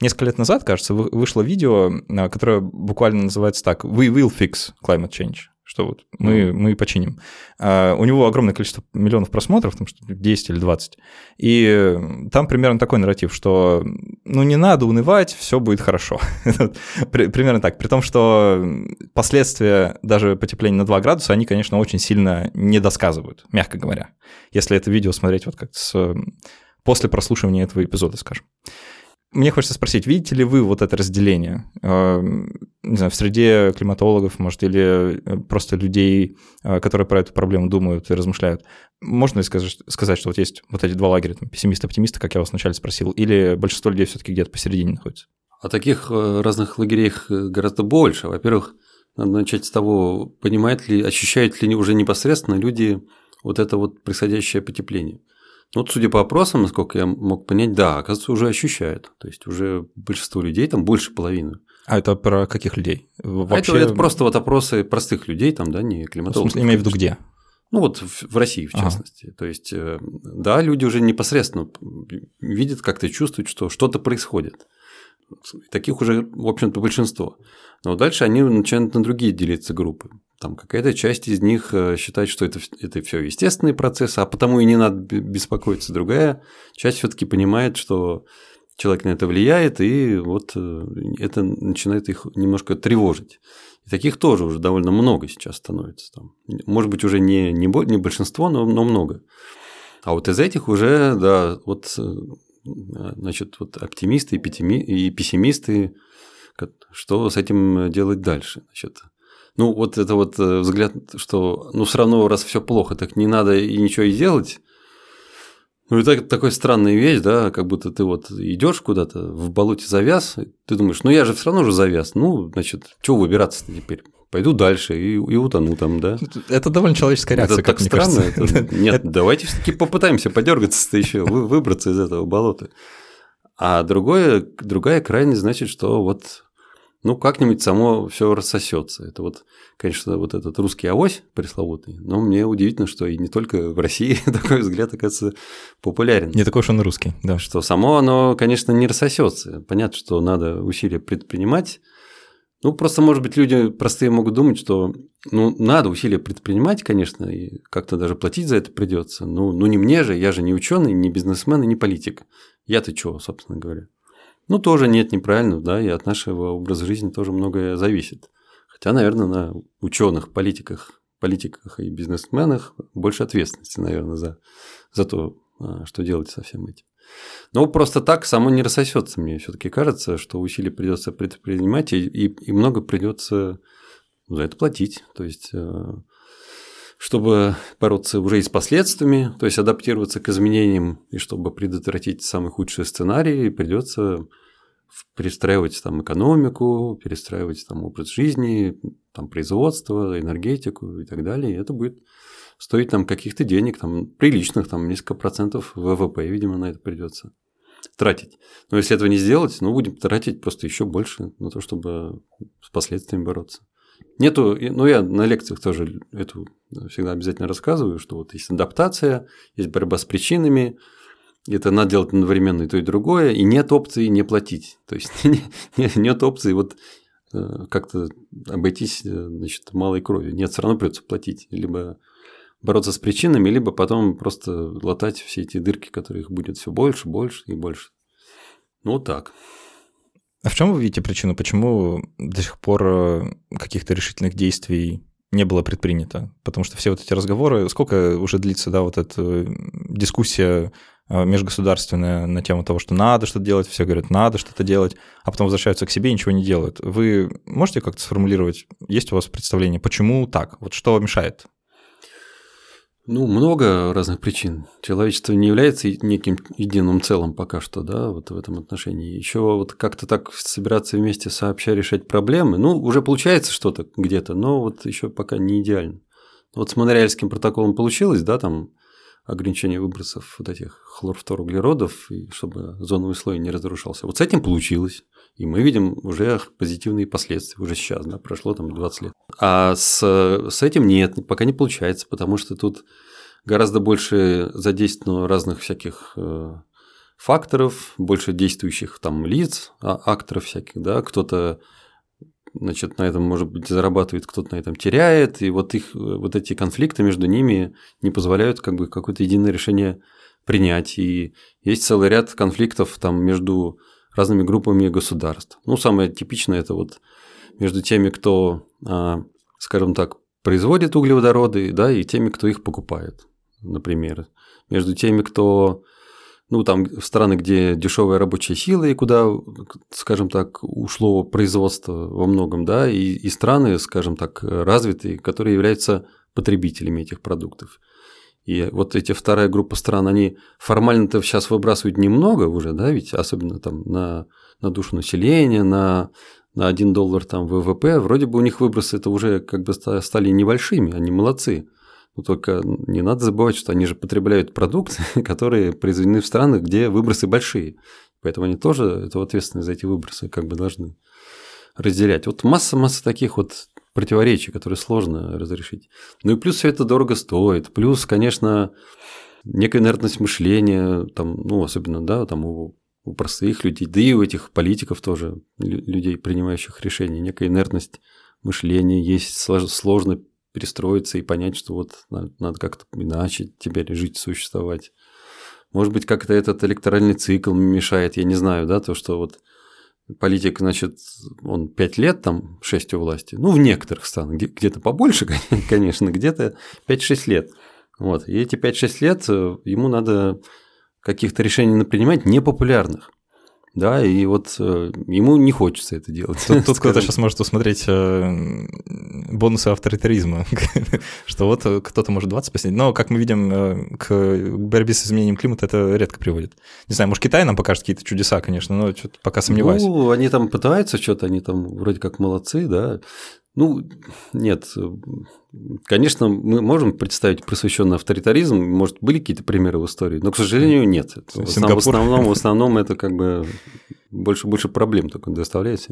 несколько лет назад, кажется, вышло видео, которое буквально называется так «We will fix climate change» что вот мы, мы починим. А, у него огромное количество миллионов просмотров, там что 10 или 20. И там примерно такой нарратив, что ну не надо унывать, все будет хорошо. примерно так. При том, что последствия даже потепления на 2 градуса, они, конечно, очень сильно не досказывают, мягко говоря. Если это видео смотреть вот как с после прослушивания этого эпизода, скажем. Мне хочется спросить, видите ли вы вот это разделение? Э, не знаю, в среде климатологов, может, или э, просто людей, э, которые про эту проблему думают и размышляют. Можно ли сказать, сказать что вот есть вот эти два лагеря, там, пессимисты, оптимисты, как я вас вначале спросил, или большинство людей все-таки где-то посередине находится? А таких разных лагерей гораздо больше. Во-первых, надо начать с того, понимают ли, ощущают ли уже непосредственно люди вот это вот происходящее потепление. Ну, вот, судя по опросам, насколько я мог понять, да, оказывается, уже ощущают. То есть уже большинство людей, там больше половины. А это про каких людей? Вообще... А это, это просто вот опросы простых людей, там, да, не климатологов. В смысле, имею в виду где? Ну вот в, в России, в частности. Ага. То есть, э, да, люди уже непосредственно видят, как-то чувствуют, что что-то происходит. Таких уже, в общем-то, большинство. Но дальше они начинают на другие делиться группы. Там какая-то часть из них э, считает, что это, это все естественный процесс, а потому и не надо беспокоиться. Другая часть все-таки понимает, что человек на это влияет, и вот э, это начинает их немножко тревожить. И таких тоже уже довольно много сейчас становится. Там. Может быть, уже не, не, не большинство, но, но много. А вот из этих уже, да, вот, э, значит, вот оптимисты и, пессимисты, что с этим делать дальше? Значит, ну, вот это вот э, взгляд, что ну все равно, раз все плохо, так не надо и ничего и делать. Ну, это такой странная вещь, да, как будто ты вот идешь куда-то, в болоте завяз, ты думаешь, ну я же все равно уже завяз, ну, значит, чего выбираться-то теперь? Пойду дальше и, и утону там, да. Это довольно человеческая реакция, это так странно. Это... Нет, давайте все-таки попытаемся подергаться еще, выбраться из этого болота. А другое, другая крайность значит, что вот ну, как-нибудь само все рассосется. Это вот, конечно, вот этот русский авось пресловутый, но мне удивительно, что и не только в России такой взгляд, оказывается, популярен. Не такой уж он русский, да. Что само оно, конечно, не рассосется. Понятно, что надо усилия предпринимать. Ну, просто, может быть, люди простые могут думать, что ну, надо усилия предпринимать, конечно, и как-то даже платить за это придется. Ну, ну, не мне же, я же не ученый, не бизнесмен и не политик. Я-то чего, собственно говоря. Ну, тоже нет неправильно, да, и от нашего образа жизни тоже многое зависит. Хотя, наверное, на ученых, политиках, политиках и бизнесменах больше ответственности, наверное, за, за то, а, что делать со всем этим. Но просто так само не рассосется, мне все-таки кажется, что усилия придется предпринимать, и, и, и много придется за это платить. То есть э, чтобы бороться уже и с последствиями, то есть адаптироваться к изменениям, и чтобы предотвратить самый худший сценарий, придется перестраивать там экономику, перестраивать там образ жизни, там производство, энергетику и так далее. И это будет стоить нам каких-то денег, там приличных, там несколько процентов ВВП, видимо, на это придется тратить. Но если этого не сделать, ну, будем тратить просто еще больше на то, чтобы с последствиями бороться. Нету, ну я на лекциях тоже эту всегда обязательно рассказываю, что вот есть адаптация, есть борьба с причинами, это надо делать одновременно и то, и другое, и нет опции не платить. То есть нет опции вот э, как-то обойтись э, значит, малой кровью. Нет, все равно придется платить. Либо бороться с причинами, либо потом просто латать все эти дырки, которые их будет все больше, больше и больше. Ну, вот так. А в чем вы видите причину? Почему до сих пор э, каких-то решительных действий не было предпринято? Потому что все вот эти разговоры, сколько уже длится, да, вот эта дискуссия Э, межгосударственная на тему того, что надо что-то делать, все говорят, надо что-то делать, а потом возвращаются к себе и ничего не делают. Вы можете как-то сформулировать, есть у вас представление, почему так? Вот что мешает? Ну, много разных причин. Человечество не является неким единым целым пока что, да, вот в этом отношении. Еще вот как-то так собираться вместе сообща решать проблемы, ну, уже получается что-то где-то, но вот еще пока не идеально. Вот с Монреальским протоколом получилось, да, там ограничение выбросов вот этих хлорфторуглеродов, и чтобы зоновый слой не разрушался. Вот с этим получилось. И мы видим уже позитивные последствия уже сейчас, да, прошло там 20 лет. А с, с этим нет, пока не получается, потому что тут гораздо больше задействовано разных всяких э, факторов, больше действующих там лиц, а, акторов всяких, да, кто-то значит, на этом, может быть, зарабатывает, кто-то на этом теряет, и вот их, вот эти конфликты между ними не позволяют как бы какое-то единое решение принять, и есть целый ряд конфликтов там между разными группами государств. Ну, самое типичное это вот между теми, кто, а, скажем так, производит углеводороды, да, и теми, кто их покупает, например. Между теми, кто ну, там страны, где дешевая рабочая сила и куда, скажем так, ушло производство во многом, да, и, и страны, скажем так, развитые, которые являются потребителями этих продуктов. И вот эти вторая группа стран, они формально-то сейчас выбрасывают немного уже, да, ведь особенно там на, на душу населения, на, на 1 доллар там ВВП, вроде бы у них выбросы это уже как бы стали небольшими, они молодцы. Но только не надо забывать, что они же потребляют продукты, которые произведены в странах, где выбросы большие. Поэтому они тоже эту ответственность за эти выбросы как бы должны разделять. Вот масса-масса таких вот противоречий, которые сложно разрешить. Ну и плюс все это дорого стоит. Плюс, конечно, некая инертность мышления, там, ну, особенно, да, там у, у простых людей, да и у этих политиков тоже, людей, принимающих решения, некая инертность мышления, есть сложно перестроиться и понять, что вот надо как-то иначе теперь жить, существовать. Может быть, как-то этот электоральный цикл мешает, я не знаю, да, то, что вот политик, значит, он 5 лет, там, 6 у власти, ну, в некоторых странах, где-то побольше, конечно, где-то 5-6 лет. Вот, и эти 5-6 лет э, ему надо каких-то решений принимать непопулярных да, и вот э, ему не хочется это делать. Тут, тут кто-то сейчас может усмотреть э, бонусы авторитаризма, что вот э, кто-то может 20 посидеть, но, как мы видим, э, к борьбе с изменением климата это редко приводит. Не знаю, может, Китай нам покажет какие-то чудеса, конечно, но что-то пока сомневаюсь. Ну, они там пытаются что-то, они там вроде как молодцы, да, ну, нет. Конечно, мы можем представить просвещенный авторитаризм, может, были какие-то примеры в истории, но, к сожалению, нет. В основном, в основном, в основном это как бы больше больше проблем только доставляет.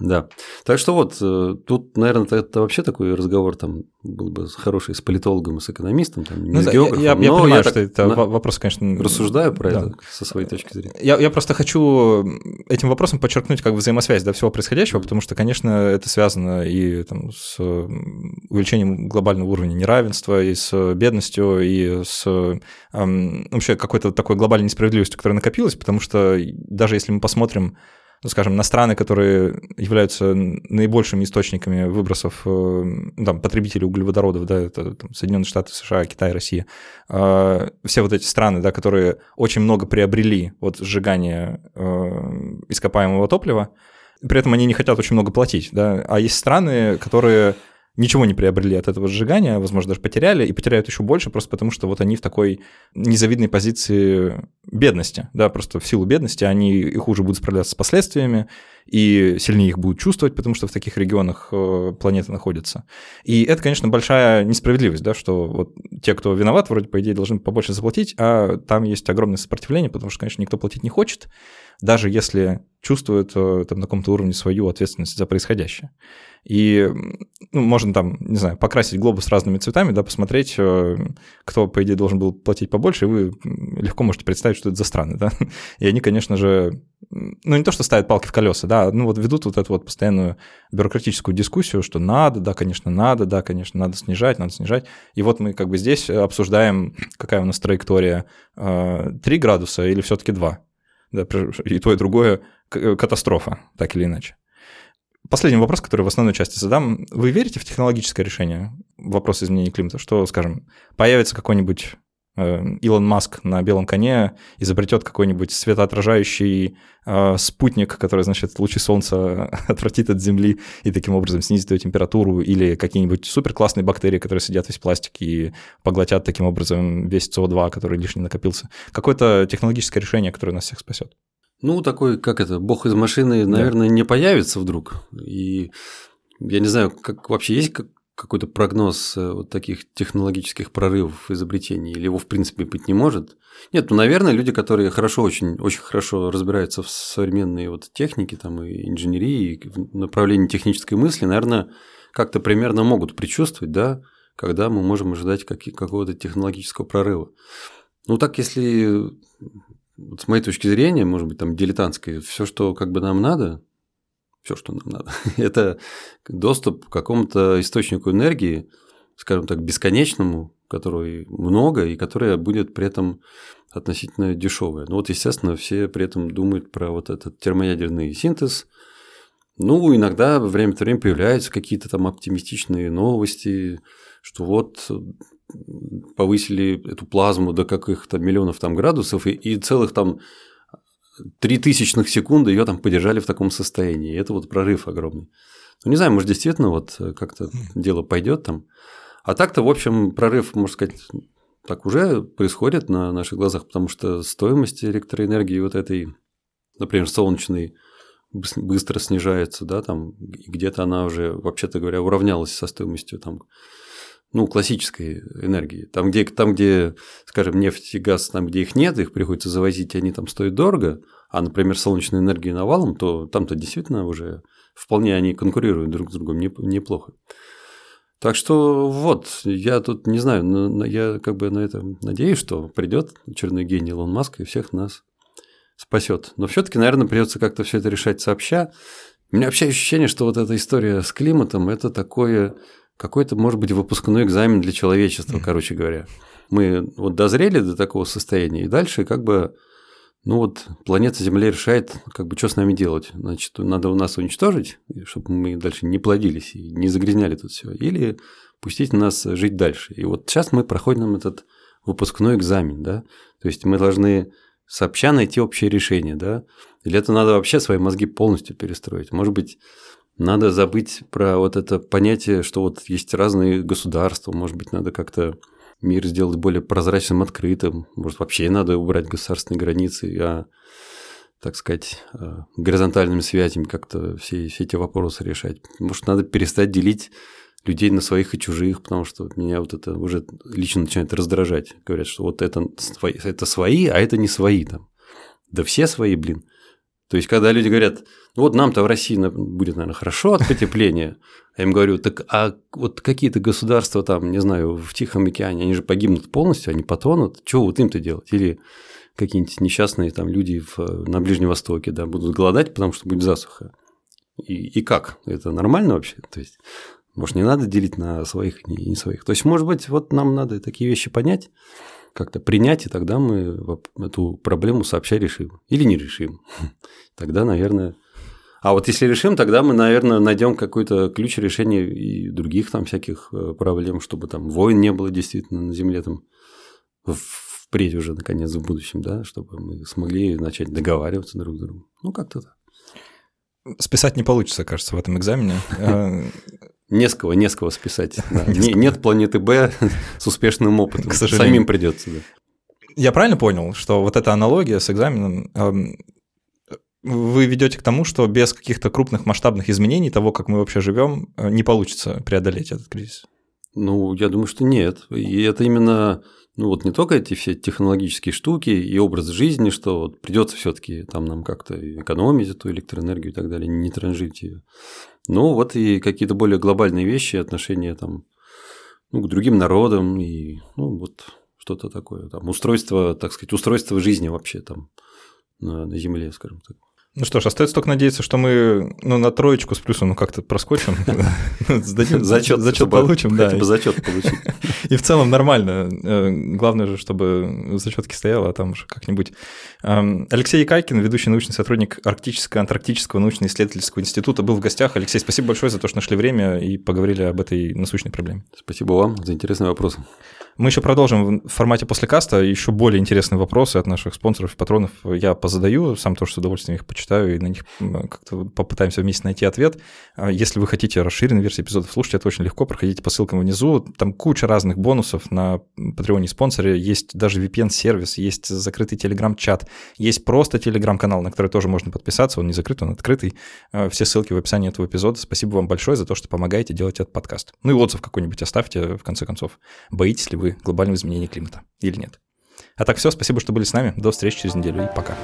Да. Так что вот, э, тут, наверное, это вообще такой разговор там был бы хороший с политологом и с экономистом, там, не ну, с географом. Я, я, я понимаю, что это на... вопрос, конечно... Рассуждаю про да. это со своей точки зрения. Я, я просто хочу этим вопросом подчеркнуть как бы взаимосвязь до всего происходящего, потому что, конечно, это связано и там, с увеличением глобального уровня неравенства, и с бедностью, и с эм, вообще какой-то такой глобальной несправедливостью, которая накопилась, потому что даже если мы посмотрим ну, скажем, на страны, которые являются наибольшими источниками выбросов э, там, потребителей углеводородов, да, это там, Соединенные Штаты, США, Китай, Россия, э, все вот эти страны, да, которые очень много приобрели от сжигания э, ископаемого топлива, при этом они не хотят очень много платить, да, а есть страны, которые ничего не приобрели от этого сжигания, возможно, даже потеряли, и потеряют еще больше, просто потому что вот они в такой незавидной позиции бедности, да, просто в силу бедности они и хуже будут справляться с последствиями, и сильнее их будут чувствовать, потому что в таких регионах э, планеты находятся. И это, конечно, большая несправедливость, да, что вот те, кто виноват, вроде, по идее, должны побольше заплатить, а там есть огромное сопротивление, потому что, конечно, никто платить не хочет, даже если чувствует э, там, на каком-то уровне свою ответственность за происходящее. И ну, можно там, не знаю, покрасить глобус разными цветами, да, посмотреть, э, кто, по идее, должен был платить побольше, и вы легко можете представить, что это за страны, да. И они, конечно же, ну, не то, что ставят палки в колеса, да, ну, вот ведут вот эту вот постоянную бюрократическую дискуссию, что надо, да, конечно, надо, да, конечно, надо снижать, надо снижать. И вот мы как бы здесь обсуждаем, какая у нас траектория, 3 э, градуса или все таки 2 да, и то, и другое катастрофа, так или иначе. Последний вопрос, который в основной части задам. Вы верите в технологическое решение вопроса изменения климата? Что, скажем, появится какой-нибудь э, Илон Маск на белом коне изобретет какой-нибудь светоотражающий э, спутник, который, значит, лучи солнца отвратит от Земли и таким образом снизит ее температуру, или какие-нибудь супер классные бактерии, которые сидят весь пластик и поглотят таким образом весь СО2, который лишний накопился. Какое-то технологическое решение, которое нас всех спасет. Ну, такой, как это, бог из машины, наверное, да. не появится вдруг. И я не знаю, как вообще есть какой-то прогноз э, вот таких технологических прорывов изобретений, или его в принципе быть не может. Нет, ну, наверное, люди, которые хорошо, очень, очень хорошо разбираются в современной вот технике там, и инженерии, и в направлении технической мысли, наверное, как-то примерно могут предчувствовать, да, когда мы можем ожидать какого-то технологического прорыва. Ну, так, если вот с моей точки зрения, может быть, там дилетантской, все, что как бы нам надо, все, что нам надо, это доступ к какому-то источнику энергии, скажем так, бесконечному, который много и которая будет при этом относительно дешевая. Ну вот, естественно, все при этом думают про вот этот термоядерный синтез. Ну, иногда время от времени появляются какие-то там оптимистичные новости, что вот повысили эту плазму до каких-то миллионов там градусов, и, и целых там три тысячных секунды ее там подержали в таком состоянии. И это вот прорыв огромный. Ну, не знаю, может, действительно вот как-то дело пойдет там. А так-то, в общем, прорыв, можно сказать, так уже происходит на наших глазах, потому что стоимость электроэнергии вот этой, например, солнечной, быстро снижается, да, там где-то она уже, вообще-то говоря, уравнялась со стоимостью там ну, классической энергии. Там где, там, где, скажем, нефть и газ, там, где их нет, их приходится завозить, они там стоят дорого, а, например, солнечная энергия навалом, то там-то действительно уже вполне они конкурируют друг с другом неплохо. Так что вот, я тут не знаю, но я как бы на это надеюсь, что придет очередной гений Илон Маск и всех нас спасет. Но все-таки, наверное, придется как-то все это решать сообща. У меня вообще ощущение, что вот эта история с климатом это такое какой-то, может быть, выпускной экзамен для человечества, mm-hmm. короче говоря. Мы вот дозрели до такого состояния, и дальше как бы, ну вот, планета Земля решает, как бы, что с нами делать. Значит, надо у нас уничтожить, чтобы мы дальше не плодились и не загрязняли тут все, или пустить нас жить дальше. И вот сейчас мы проходим этот выпускной экзамен, да, то есть мы должны сообща найти общее решение, да, или это надо вообще свои мозги полностью перестроить. Может быть, надо забыть про вот это понятие, что вот есть разные государства, может быть, надо как-то мир сделать более прозрачным, открытым, может, вообще надо убрать государственные границы, а, так сказать, а, горизонтальными связями как-то все, все эти вопросы решать. Может, надо перестать делить людей на своих и чужих, потому что меня вот это уже лично начинает раздражать. Говорят, что вот это это свои, а это не свои там. Да все свои, блин. То есть, когда люди говорят, ну вот нам-то в России будет, наверное, хорошо от потепления, я им говорю, так а вот какие-то государства там, не знаю, в Тихом океане, они же погибнут полностью, они потонут, что вот им-то делать? Или какие-нибудь несчастные там люди в, на Ближнем Востоке, да, будут голодать, потому что будет засуха. И, и как? Это нормально вообще? То есть, может, не надо делить на своих и не своих. То есть, может быть, вот нам надо такие вещи понять, как-то принять, и тогда мы эту проблему сообща решим. Или не решим. Тогда, наверное... А вот если решим, тогда мы, наверное, найдем какой-то ключ решения и других там всяких э, проблем, чтобы там войн не было действительно на Земле там впредь уже, наконец, в будущем, да, чтобы мы смогли начать договариваться друг с другом. Ну, как-то так. Списать не получится, кажется, в этом экзамене. Не с кого, не с кого списать. Да. Не, нет планеты Б с успешным опытом. К сожалению. Самим придется. Да. Я правильно понял, что вот эта аналогия с экзаменом эм, вы ведете к тому, что без каких-то крупных масштабных изменений того, как мы вообще живем, э, не получится преодолеть этот кризис? Ну, я думаю, что нет. И это именно, ну вот не только эти все технологические штуки и образ жизни, что вот придется все-таки там нам как-то экономить эту электроэнергию и так далее, не транжить ее. Ну, вот и какие-то более глобальные вещи, отношения там ну, к другим народам и ну, вот что-то такое. Там устройство, так сказать, устройство жизни вообще там на, на Земле, скажем так. Ну что ж, остается только надеяться, что мы ну, на троечку с плюсом ну, как-то проскочим, зачет, зачет получим, да. Хотя бы зачет получить. И в целом нормально. Э, главное же, чтобы зачетки стояло, а там уже как-нибудь. Эм, Алексей Якайкин, ведущий научный сотрудник Арктического, Антарктического научно-исследовательского института, был в гостях. Алексей, спасибо большое за то, что нашли время и поговорили об этой насущной проблеме. Спасибо вам за интересные вопросы. Мы еще продолжим в формате после каста. Еще более интересные вопросы от наших спонсоров и патронов я позадаю. Сам тоже с удовольствием их почитаю и на них как-то попытаемся вместе найти ответ. А если вы хотите расширенную версию эпизодов слушать, это очень легко. Проходите по ссылкам внизу. Там куча разных бонусов на Patreon спонсоре. Есть даже VPN-сервис, есть закрытый Telegram-чат, есть просто Telegram-канал, на который тоже можно подписаться. Он не закрыт, он открытый. А, все ссылки в описании этого эпизода. Спасибо вам большое за то, что помогаете делать этот подкаст. Ну и отзыв какой-нибудь оставьте, в конце концов. Боитесь ли вы глобального изменения климата или нет. А так все, спасибо, что были с нами. До встречи через неделю и пока.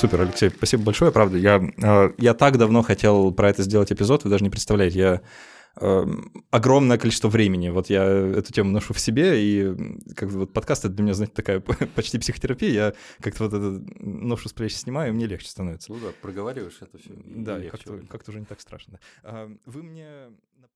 Супер, Алексей, спасибо большое, правда. Я, э, я так давно хотел про это сделать эпизод, вы даже не представляете. Я э, огромное количество времени. Вот я эту тему ношу в себе, и как бы вот подкаст это для меня, знаете, такая почти психотерапия. Я как-то вот это ношу с плеч снимаю, и мне легче становится. Ну да, проговариваешь это все. Да, как-то, как-то уже не так страшно. Вы мне